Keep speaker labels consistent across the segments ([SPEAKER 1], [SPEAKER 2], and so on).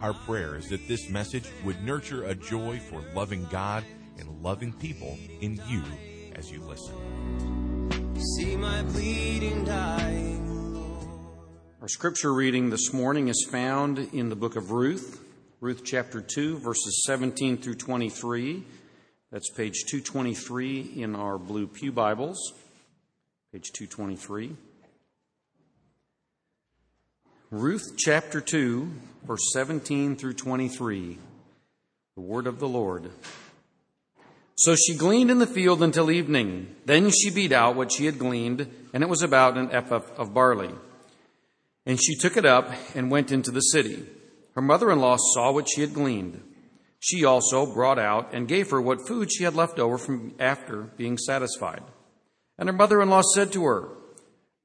[SPEAKER 1] Our prayer is that this message would nurture a joy for loving God and loving people in you as you listen.
[SPEAKER 2] See my bleeding dying
[SPEAKER 3] Our scripture reading this morning is found in the book of Ruth, Ruth chapter 2, verses 17 through 23. That's page 223 in our blue Pew Bibles. Page 223. Ruth chapter 2, verse 17 through 23. The word of the Lord. So she gleaned in the field until evening. Then she beat out what she had gleaned, and it was about an ephah of barley. And she took it up and went into the city. Her mother in law saw what she had gleaned. She also brought out and gave her what food she had left over from after being satisfied. And her mother in law said to her,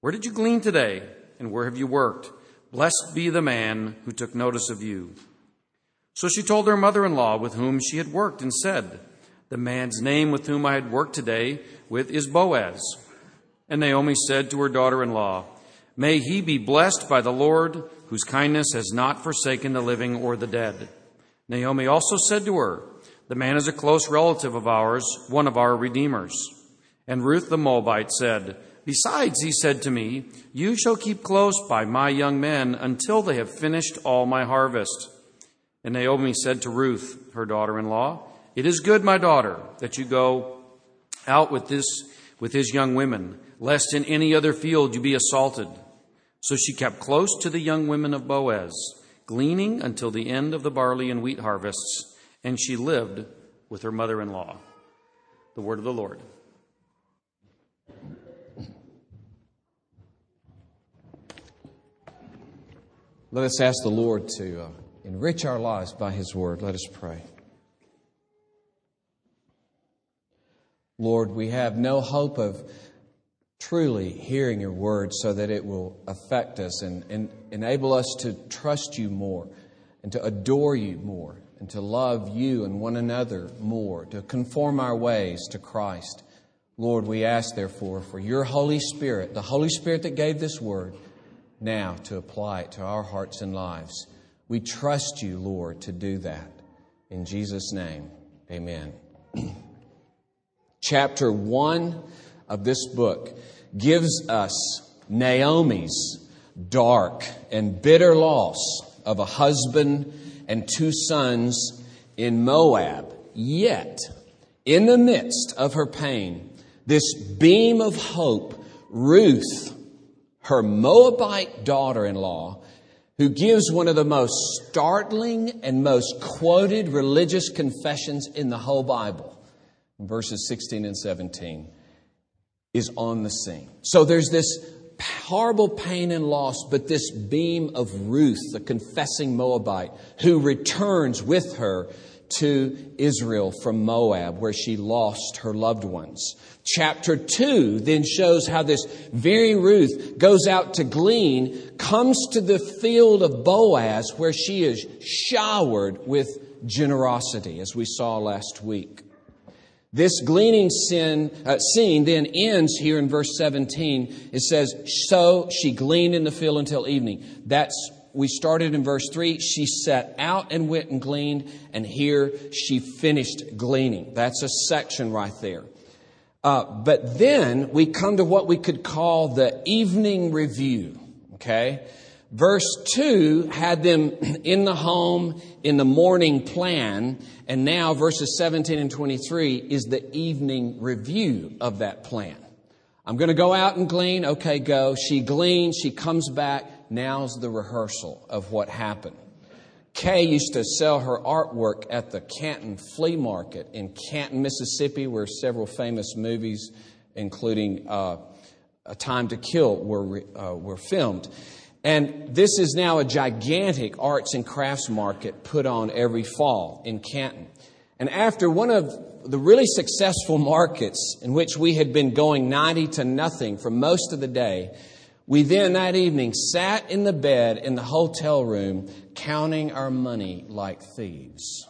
[SPEAKER 3] Where did you glean today? And where have you worked? Blessed be the man who took notice of you. So she told her mother in law with whom she had worked and said, The man's name with whom I had worked today with is Boaz. And Naomi said to her daughter in law, May he be blessed by the Lord, whose kindness has not forsaken the living or the dead. Naomi also said to her, The man is a close relative of ours, one of our redeemers. And Ruth the Moabite said, Besides, he said to me, You shall keep close by my young men until they have finished all my harvest. And Naomi said to Ruth, her daughter in law, It is good, my daughter, that you go out with this with his young women, lest in any other field you be assaulted. So she kept close to the young women of Boaz, gleaning until the end of the barley and wheat harvests, and she lived with her mother in law. The word of the Lord.
[SPEAKER 4] Let us ask the Lord to uh, enrich our lives by His Word. Let us pray. Lord, we have no hope of truly hearing your word so that it will affect us and, and enable us to trust you more and to adore you more and to love you and one another more, to conform our ways to Christ. Lord, we ask, therefore, for your Holy Spirit, the Holy Spirit that gave this word, now to apply it to our hearts and lives. We trust you, Lord, to do that. In Jesus' name, amen. Chapter 1 of this book gives us Naomi's dark and bitter loss of a husband and two sons in Moab. Yet, in the midst of her pain, this beam of hope, Ruth, her Moabite daughter in law, who gives one of the most startling and most quoted religious confessions in the whole Bible, verses 16 and 17, is on the scene. So there's this horrible pain and loss, but this beam of Ruth, the confessing Moabite, who returns with her to Israel from Moab, where she lost her loved ones. Chapter 2 then shows how this very Ruth goes out to glean, comes to the field of Boaz, where she is showered with generosity, as we saw last week. This gleaning sin, uh, scene then ends here in verse 17. It says, So she gleaned in the field until evening. That's we started in verse 3. She set out and went and gleaned, and here she finished gleaning. That's a section right there. Uh, but then we come to what we could call the evening review. Okay? Verse 2 had them in the home in the morning plan, and now verses 17 and 23 is the evening review of that plan. I'm going to go out and glean. Okay, go. She gleans, she comes back. Now's the rehearsal of what happened. Kay used to sell her artwork at the Canton Flea Market in Canton, Mississippi, where several famous movies, including uh, A Time to Kill, were, uh, were filmed. And this is now a gigantic arts and crafts market put on every fall in Canton. And after one of the really successful markets in which we had been going 90 to nothing for most of the day, we then that evening sat in the bed in the hotel room counting our money like thieves.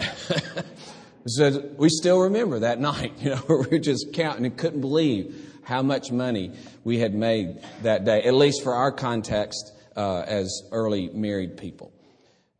[SPEAKER 4] so we still remember that night, you know, we were just counting and couldn't believe how much money we had made that day, at least for our context uh, as early married people.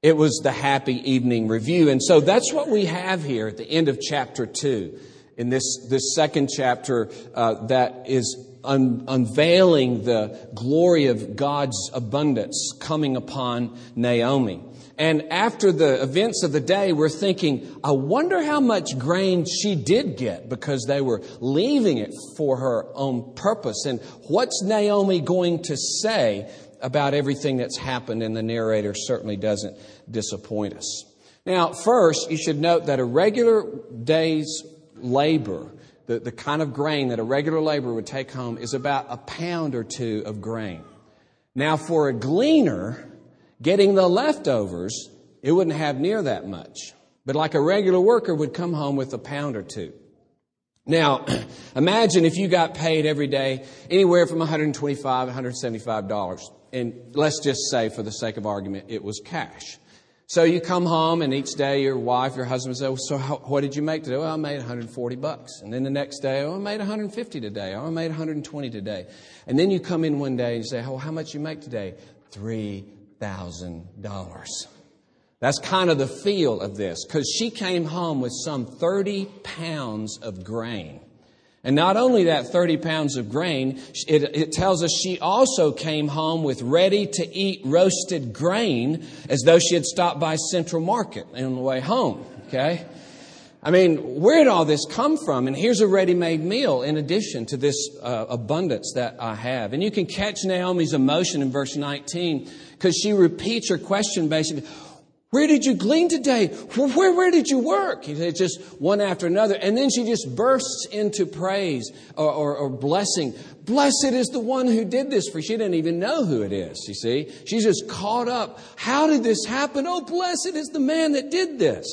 [SPEAKER 4] It was the happy evening review. And so that's what we have here at the end of chapter 2, in this, this second chapter uh, that is un- unveiling the glory of God's abundance coming upon Naomi. And after the events of the day, we're thinking, I wonder how much grain she did get because they were leaving it for her own purpose. And what's Naomi going to say about everything that's happened? And the narrator certainly doesn't disappoint us. Now, first, you should note that a regular day's labor, the, the kind of grain that a regular laborer would take home, is about a pound or two of grain. Now, for a gleaner, Getting the leftovers, it wouldn't have near that much. But like a regular worker would come home with a pound or two. Now, imagine if you got paid every day anywhere from 125, $175. And let's just say, for the sake of argument, it was cash. So you come home and each day your wife, your husband says, so how, what did you make today? Well, I made 140 bucks. And then the next day, oh, I made 150 today. Oh, I made 120 today. And then you come in one day and you say, oh, how much you make today? Three $1,000. That's kind of the feel of this, because she came home with some 30 pounds of grain. And not only that 30 pounds of grain, it, it, tells us she also came home with ready to eat roasted grain as though she had stopped by Central Market on the way home. Okay? I mean, where did all this come from? And here's a ready made meal in addition to this uh, abundance that I have. And you can catch Naomi's emotion in verse 19 because she repeats her question basically Where did you glean today? Where, where did you work? It's just one after another. And then she just bursts into praise or, or, or blessing. Blessed is the one who did this for she didn't even know who it is, you see. She's just caught up. How did this happen? Oh, blessed is the man that did this.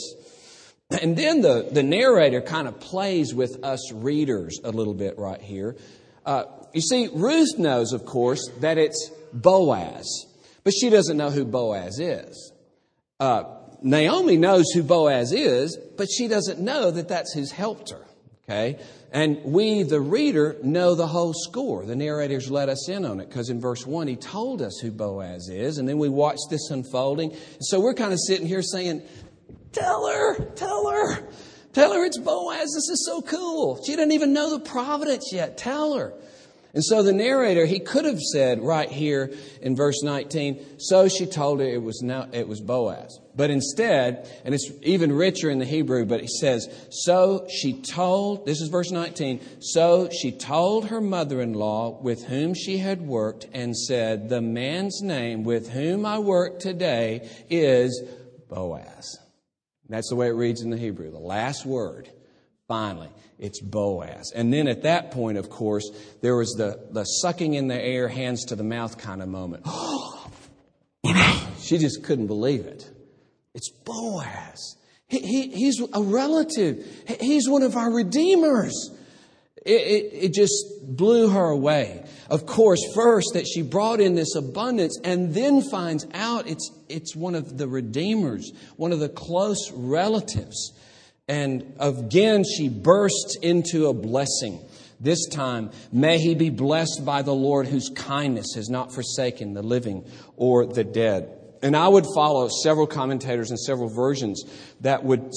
[SPEAKER 4] And then the, the narrator kind of plays with us readers a little bit right here. Uh, you see, Ruth knows, of course, that it's Boaz, but she doesn't know who Boaz is. Uh, Naomi knows who Boaz is, but she doesn't know that that's his helper. Okay? And we, the reader, know the whole score. The narrators let us in on it because in verse 1 he told us who Boaz is, and then we watch this unfolding. So we're kind of sitting here saying, Tell her, tell her, tell her it's Boaz. This is so cool. She doesn't even know the providence yet. Tell her. And so the narrator, he could have said right here in verse 19, so she told her it was, now, it was Boaz. But instead, and it's even richer in the Hebrew, but he says, so she told, this is verse 19, so she told her mother in law with whom she had worked and said, the man's name with whom I work today is Boaz. That's the way it reads in the Hebrew. The last word, finally, it's Boaz. And then at that point, of course, there was the, the sucking in the air, hands to the mouth kind of moment. she just couldn't believe it. It's Boaz. He, he, he's a relative. He's one of our redeemers. It, it, it, just blew her away. Of course, first that she brought in this abundance and then finds out it's, it's one of the redeemers, one of the close relatives. And again, she bursts into a blessing. This time, may he be blessed by the Lord whose kindness has not forsaken the living or the dead. And I would follow several commentators and several versions that would,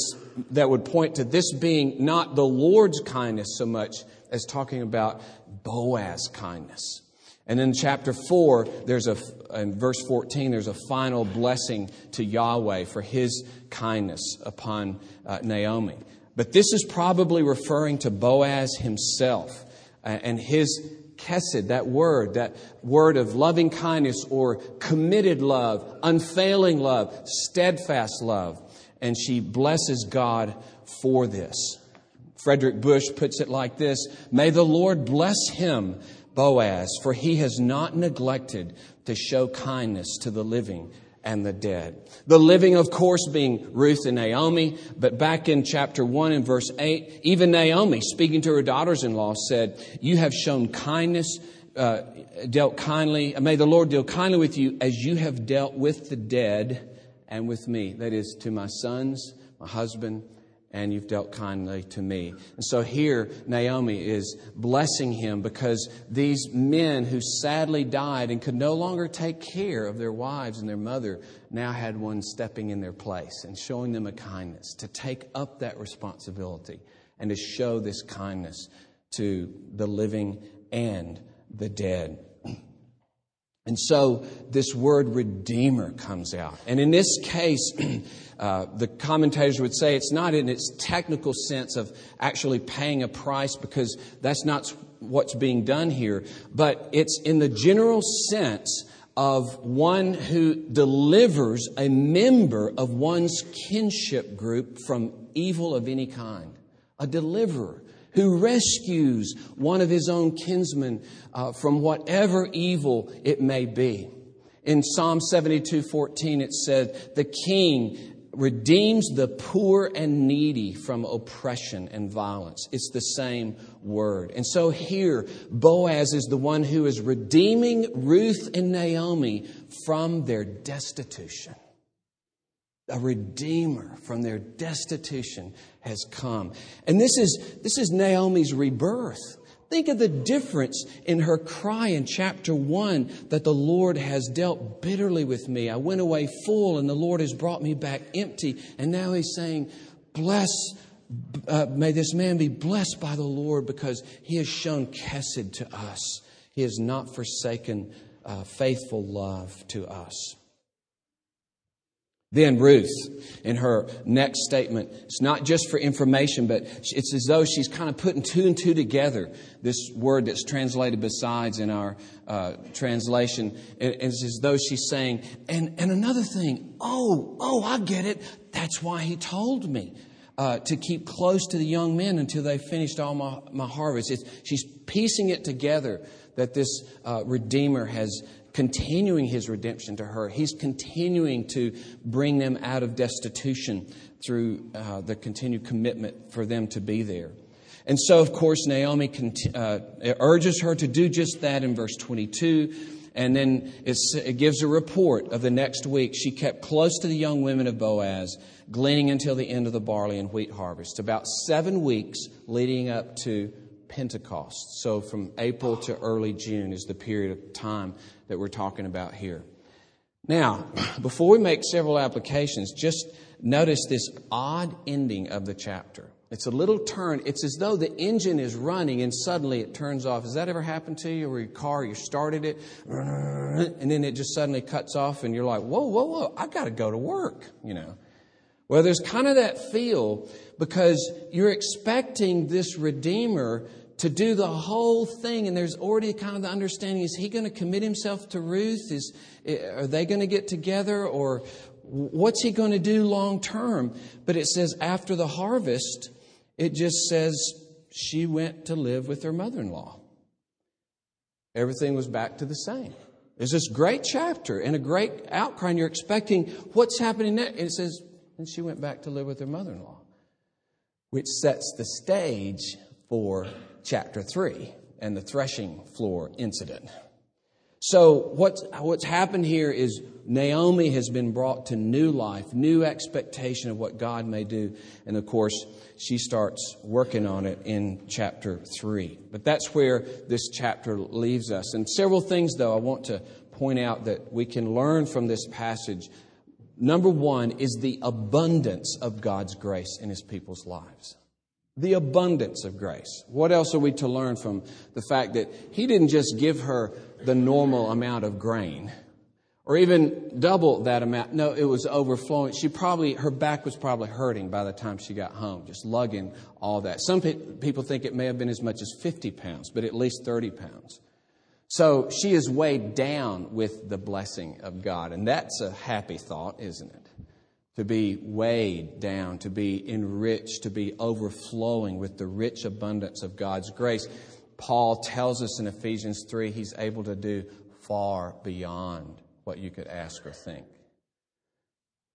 [SPEAKER 4] that would point to this being not the Lord's kindness so much as talking about Boaz's kindness. And in chapter 4, there's a, in verse 14, there's a final blessing to Yahweh for his kindness upon uh, Naomi. But this is probably referring to Boaz himself uh, and his Kesed, that word, that word of loving kindness or committed love, unfailing love, steadfast love. And she blesses God for this. Frederic Bush puts it like this May the Lord bless him, Boaz, for he has not neglected to show kindness to the living and the dead. The living, of course, being Ruth and Naomi, but back in chapter 1 and verse 8, even Naomi, speaking to her daughters in law, said, You have shown kindness, uh, dealt kindly, may the Lord deal kindly with you as you have dealt with the dead and with me. That is, to my sons, my husband, and you've dealt kindly to me. And so here, Naomi is blessing him because these men who sadly died and could no longer take care of their wives and their mother now had one stepping in their place and showing them a kindness to take up that responsibility and to show this kindness to the living and the dead. And so this word redeemer comes out. And in this case, uh, the commentators would say it's not in its technical sense of actually paying a price because that's not what's being done here, but it's in the general sense of one who delivers a member of one's kinship group from evil of any kind. A deliverer who rescues one of his own kinsmen uh, from whatever evil it may be. In Psalm 72 14, it said, The king redeems the poor and needy from oppression and violence. It's the same word. And so here, Boaz is the one who is redeeming Ruth and Naomi from their destitution a redeemer from their destitution has come. And this is, this is Naomi's rebirth. Think of the difference in her cry in chapter 1 that the Lord has dealt bitterly with me. I went away full and the Lord has brought me back empty. And now he's saying, Bless, uh, may this man be blessed by the Lord because he has shown kesed to us. He has not forsaken uh, faithful love to us. Then Ruth, in her next statement, it's not just for information, but it's as though she's kind of putting two and two together. This word that's translated besides in our uh, translation, it's as though she's saying, and, and another thing, oh, oh, I get it. That's why he told me. Uh, to keep close to the young men until they finished all my, my harvest. It's, she's piecing it together that this uh, Redeemer has, continuing his redemption to her. He's continuing to bring them out of destitution through uh, the continued commitment for them to be there. And so, of course, Naomi uh, urges her to do just that in verse 22. And then it gives a report of the next week. She kept close to the young women of Boaz, gleaning until the end of the barley and wheat harvest. About seven weeks leading up to Pentecost. So from April to early June is the period of time that we're talking about here. Now, before we make several applications, just notice this odd ending of the chapter. It's a little turn. It's as though the engine is running and suddenly it turns off. Has that ever happened to you? Or your car, you started it, and then it just suddenly cuts off, and you're like, whoa, whoa, whoa, I got to go to work, you know. Well, there's kind of that feel because you're expecting this Redeemer to do the whole thing. And there's already kind of the understanding is he going to commit himself to Ruth? Is, eh, are they going to get together? Or what's he going to do long term? But it says after the harvest, it just says she went to live with her mother in law. Everything was back to the same. It's this great chapter and a great outcry, and you're expecting what's happening next. And it says, and she went back to live with her mother in law, which sets the stage for chapter 3 and the threshing floor incident. So what's, what's happened here is Naomi has been brought to new life, new expectation of what God may do. And of course, she starts working on it in chapter 3. But that's where this chapter leaves us. And several things, though, I want to point out that we can learn from this passage. Number one is the abundance of God's grace in his people's lives. The abundance of grace. What else are we to learn from the fact that he didn't just give her the normal amount of grain or even double that amount? No, it was overflowing. She probably, her back was probably hurting by the time she got home, just lugging all that. Some pe- people think it may have been as much as 50 pounds, but at least 30 pounds. So she is weighed down with the blessing of God. And that's a happy thought, isn't it? To be weighed down, to be enriched, to be overflowing with the rich abundance of God's grace. Paul tells us in Ephesians 3 he's able to do far beyond what you could ask or think.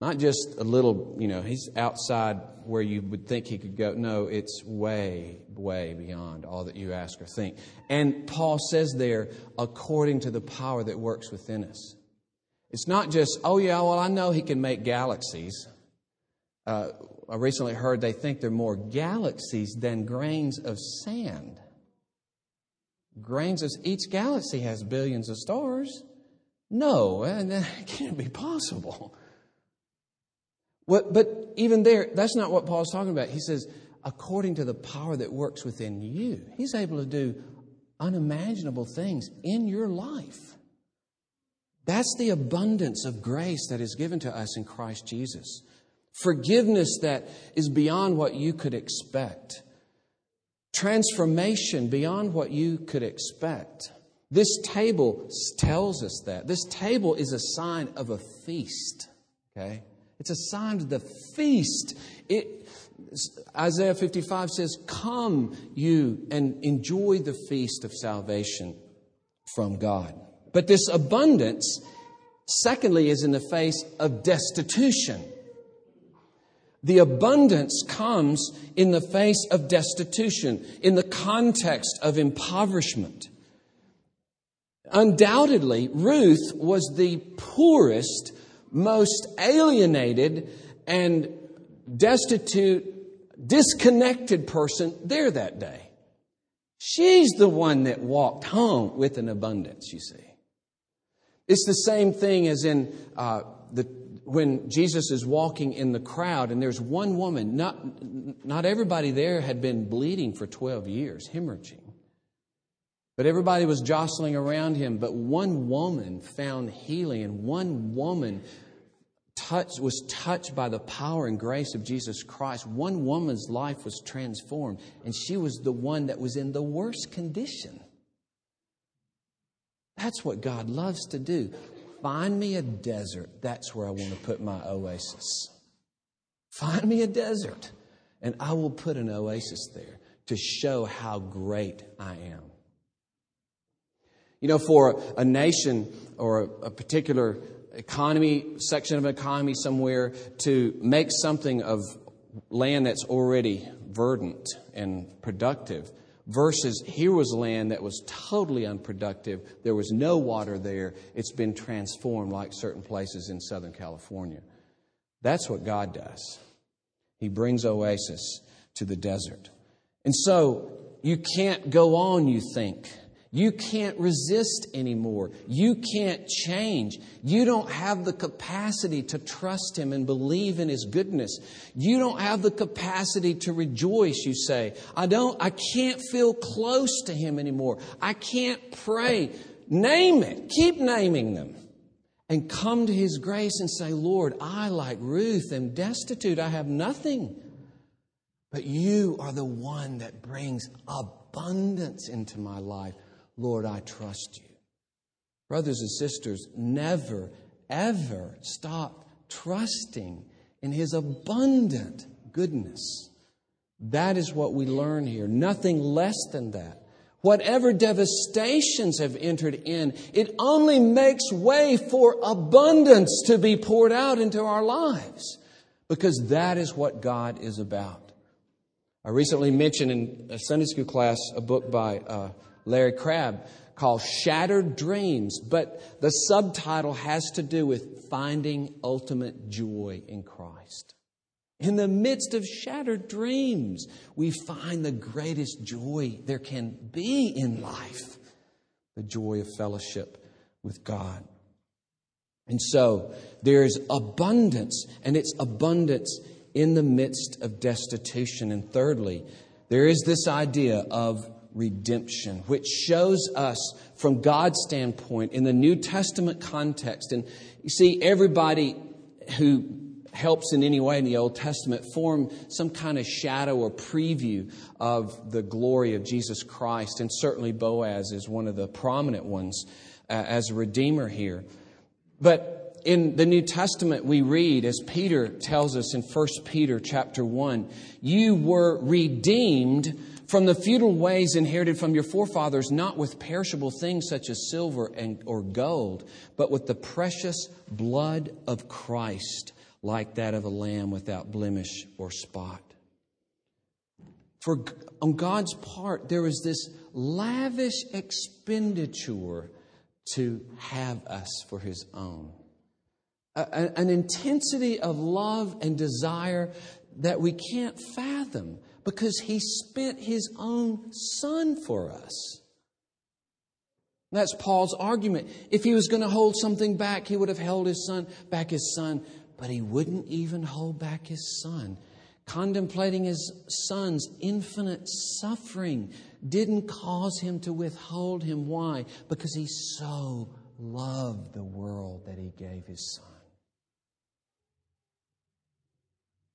[SPEAKER 4] Not just a little, you know, he's outside where you would think he could go. No, it's way, way beyond all that you ask or think. And Paul says there, according to the power that works within us. It's not just, oh, yeah, well, I know he can make galaxies. Uh, I recently heard they think there are more galaxies than grains of sand. Grains of each galaxy has billions of stars. No, and that can't be possible. What, but even there, that's not what Paul's talking about. He says, according to the power that works within you, he's able to do unimaginable things in your life. That's the abundance of grace that is given to us in Christ Jesus. Forgiveness that is beyond what you could expect. Transformation beyond what you could expect. This table tells us that. This table is a sign of a feast. Okay? It's a sign of the feast. It, Isaiah 55 says, Come, you, and enjoy the feast of salvation from God. But this abundance, secondly, is in the face of destitution. The abundance comes in the face of destitution, in the context of impoverishment. Undoubtedly, Ruth was the poorest most alienated and destitute, disconnected person there that day. She's the one that walked home with an abundance, you see. It's the same thing as in uh, the, when Jesus is walking in the crowd and there's one woman, not, not everybody there had been bleeding for 12 years, hemorrhaging. But everybody was jostling around him. But one woman found healing, and one woman touched, was touched by the power and grace of Jesus Christ. One woman's life was transformed, and she was the one that was in the worst condition. That's what God loves to do. Find me a desert. That's where I want to put my oasis. Find me a desert, and I will put an oasis there to show how great I am. You know, for a nation or a particular economy, section of an economy somewhere to make something of land that's already verdant and productive versus here was land that was totally unproductive. There was no water there. It's been transformed like certain places in Southern California. That's what God does. He brings oasis to the desert. And so you can't go on, you think you can't resist anymore. You can't change. You don't have the capacity to trust Him and believe in His goodness. You don't have the capacity to rejoice, you say. I don't, I can't feel close to Him anymore. I can't pray. Name it. Keep naming them. And come to His grace and say, Lord, I, like Ruth, am destitute. I have nothing. But you are the one that brings abundance into my life. Lord, I trust you. Brothers and sisters, never, ever stop trusting in His abundant goodness. That is what we learn here. Nothing less than that. Whatever devastations have entered in, it only makes way for abundance to be poured out into our lives because that is what God is about. I recently mentioned in a Sunday school class a book by uh, Larry Crabb called Shattered Dreams, but the subtitle has to do with finding ultimate joy in Christ. In the midst of shattered dreams, we find the greatest joy there can be in life the joy of fellowship with God. And so there is abundance, and it's abundance in the midst of destitution. And thirdly, there is this idea of redemption, which shows us from God's standpoint in the New Testament context. And you see, everybody who helps in any way in the Old Testament form some kind of shadow or preview of the glory of Jesus Christ. And certainly Boaz is one of the prominent ones uh, as a redeemer here. But In the New Testament, we read, as Peter tells us in 1 Peter chapter 1, you were redeemed from the futile ways inherited from your forefathers, not with perishable things such as silver and, or gold, but with the precious blood of Christ, like that of a lamb without blemish or spot. For on God's part, there is this lavish expenditure to have us for His own. A, an intensity of love and desire that we can't fathom because He spent His own Son for us. That's Paul's argument. If he was going to hold something back, he would have held his son back his son, but he wouldn't even hold back his son contemplating his son's infinite suffering didn't cause him to withhold him. Why? Because he so loved the world that he gave his son.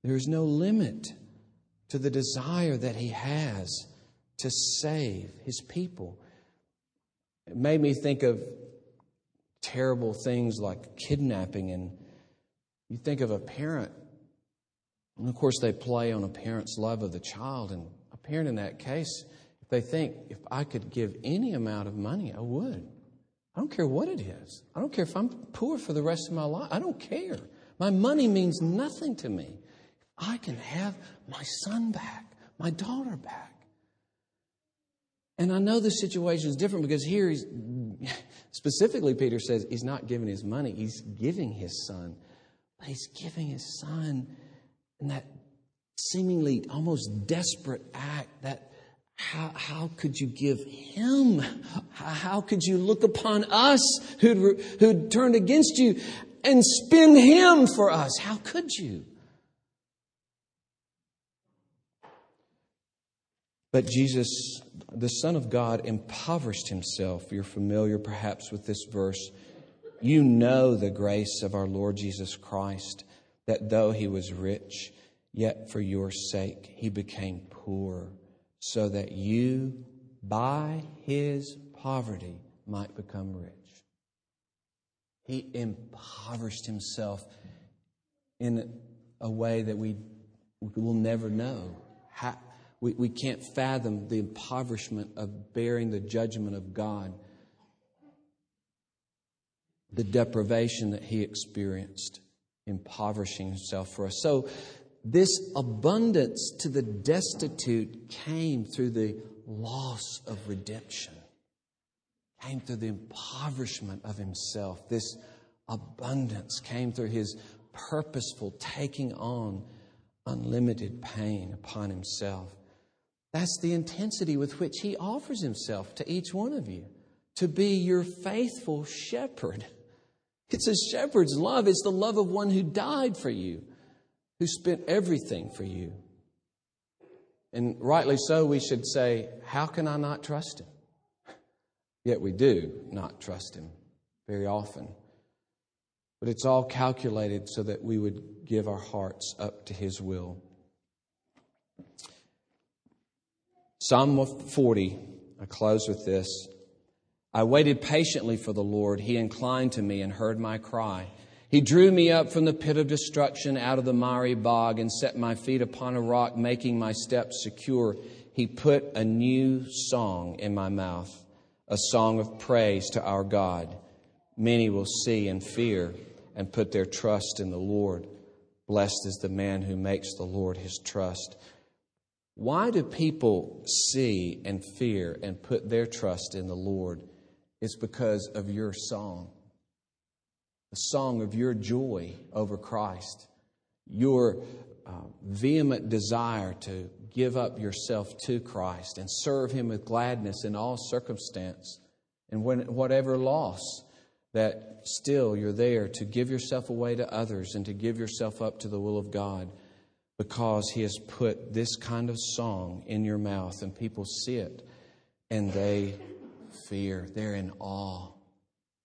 [SPEAKER 4] There's no limit to the desire that he has to save his people. It made me think of terrible things like kidnapping, and you think of a parent and of course, they play on a parent's love of the child. And a parent in that case, if they think, if I could give any amount of money, I would. I don't care what it is. I don't care if I'm poor for the rest of my life. I don't care. My money means nothing to me. I can have my son back, my daughter back. And I know the situation is different because here he's specifically, Peter says, he's not giving his money, he's giving his son. But he's giving his son in that seemingly almost desperate act that how, how could you give him? How could you look upon us who'd, who'd turned against you and spin him for us? How could you? But Jesus, the Son of God, impoverished himself. You're familiar perhaps with this verse. You know the grace of our Lord Jesus Christ that though he was rich, yet for your sake he became poor, so that you, by his poverty, might become rich. He impoverished himself in a way that we will never know. How, we, we can't fathom the impoverishment of bearing the judgment of God, the deprivation that he experienced impoverishing himself for us. So, this abundance to the destitute came through the loss of redemption, came through the impoverishment of himself. This abundance came through his purposeful taking on unlimited pain upon himself. That's the intensity with which he offers himself to each one of you to be your faithful shepherd. It's a shepherd's love. It's the love of one who died for you, who spent everything for you. And rightly so, we should say, How can I not trust him? Yet we do not trust him very often. But it's all calculated so that we would give our hearts up to his will. Psalm 40, I close with this. I waited patiently for the Lord. He inclined to me and heard my cry. He drew me up from the pit of destruction out of the miry bog and set my feet upon a rock, making my steps secure. He put a new song in my mouth, a song of praise to our God. Many will see and fear and put their trust in the Lord. Blessed is the man who makes the Lord his trust. Why do people see and fear and put their trust in the Lord? It's because of your song, the song of your joy over Christ, your uh, vehement desire to give up yourself to Christ and serve Him with gladness in all circumstance and when, whatever loss, that still you're there to give yourself away to others and to give yourself up to the will of God because He has put this kind of song in your mouth and people see it and they fear. They're in awe.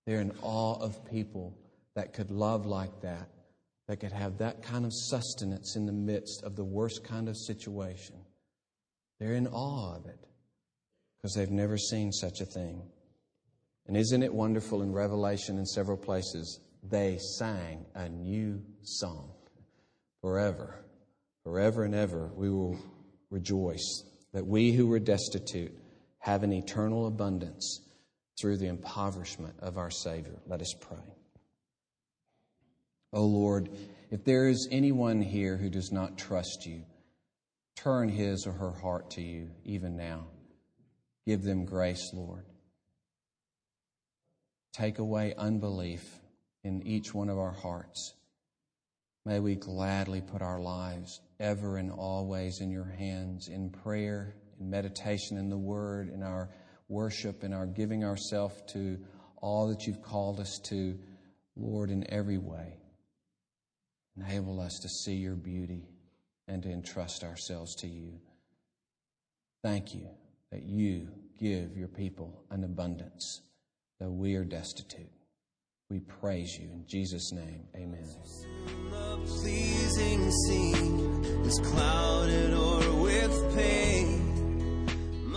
[SPEAKER 4] They're in awe of people that could love like that, that could have that kind of sustenance in the midst of the worst kind of situation. They're in awe of it because they've never seen such a thing. And isn't it wonderful in Revelation in several places? they sang a new song. Forever, forever and ever, we will rejoice that we who were destitute have an eternal abundance through the impoverishment of our Savior. Let us pray. O Lord, if there is anyone here who does not trust you, turn his or her heart to you even now. Give them grace, Lord. Take away unbelief in each one of our hearts. May we gladly put our lives ever and always in your hands, in prayer, in meditation, in the word, in our worship, in our giving ourselves to all that you've called us to, Lord, in every way. Enable us to see your beauty and to entrust ourselves to you. Thank you that you give your people an abundance, though we are destitute. We praise you in Jesus' name. Amen. pleasing scene is clouded or with pain.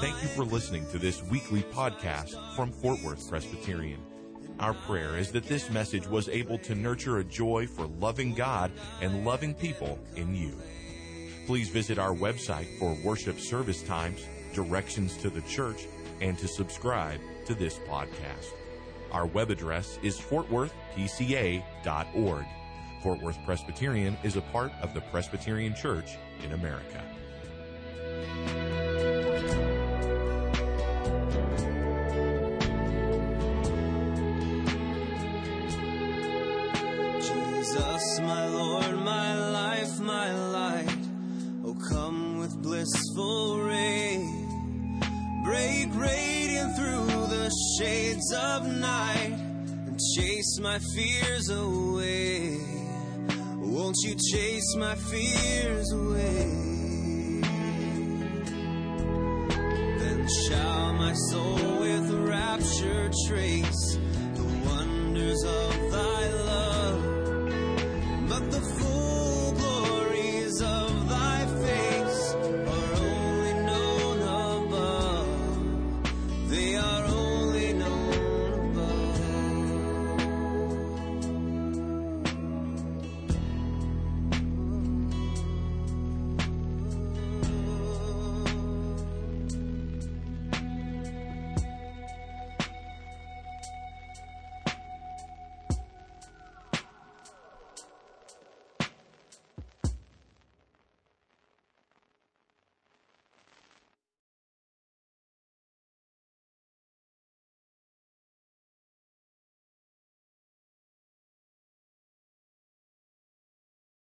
[SPEAKER 1] Thank you for listening to this weekly podcast from Fort Worth Presbyterian. Our prayer is that this message was able to nurture a joy for loving God and loving people in you. Please visit our website for worship service times, directions to the church, and to subscribe to this podcast. Our web address is fortworthpca.org. Fort Worth Presbyterian is a part of the Presbyterian Church in America.
[SPEAKER 2] Jesus, my Lord, my life, my light. Oh, come with blissful shades of night and chase my fears away. Won't you chase my fears away? Then shall my soul with rapture trace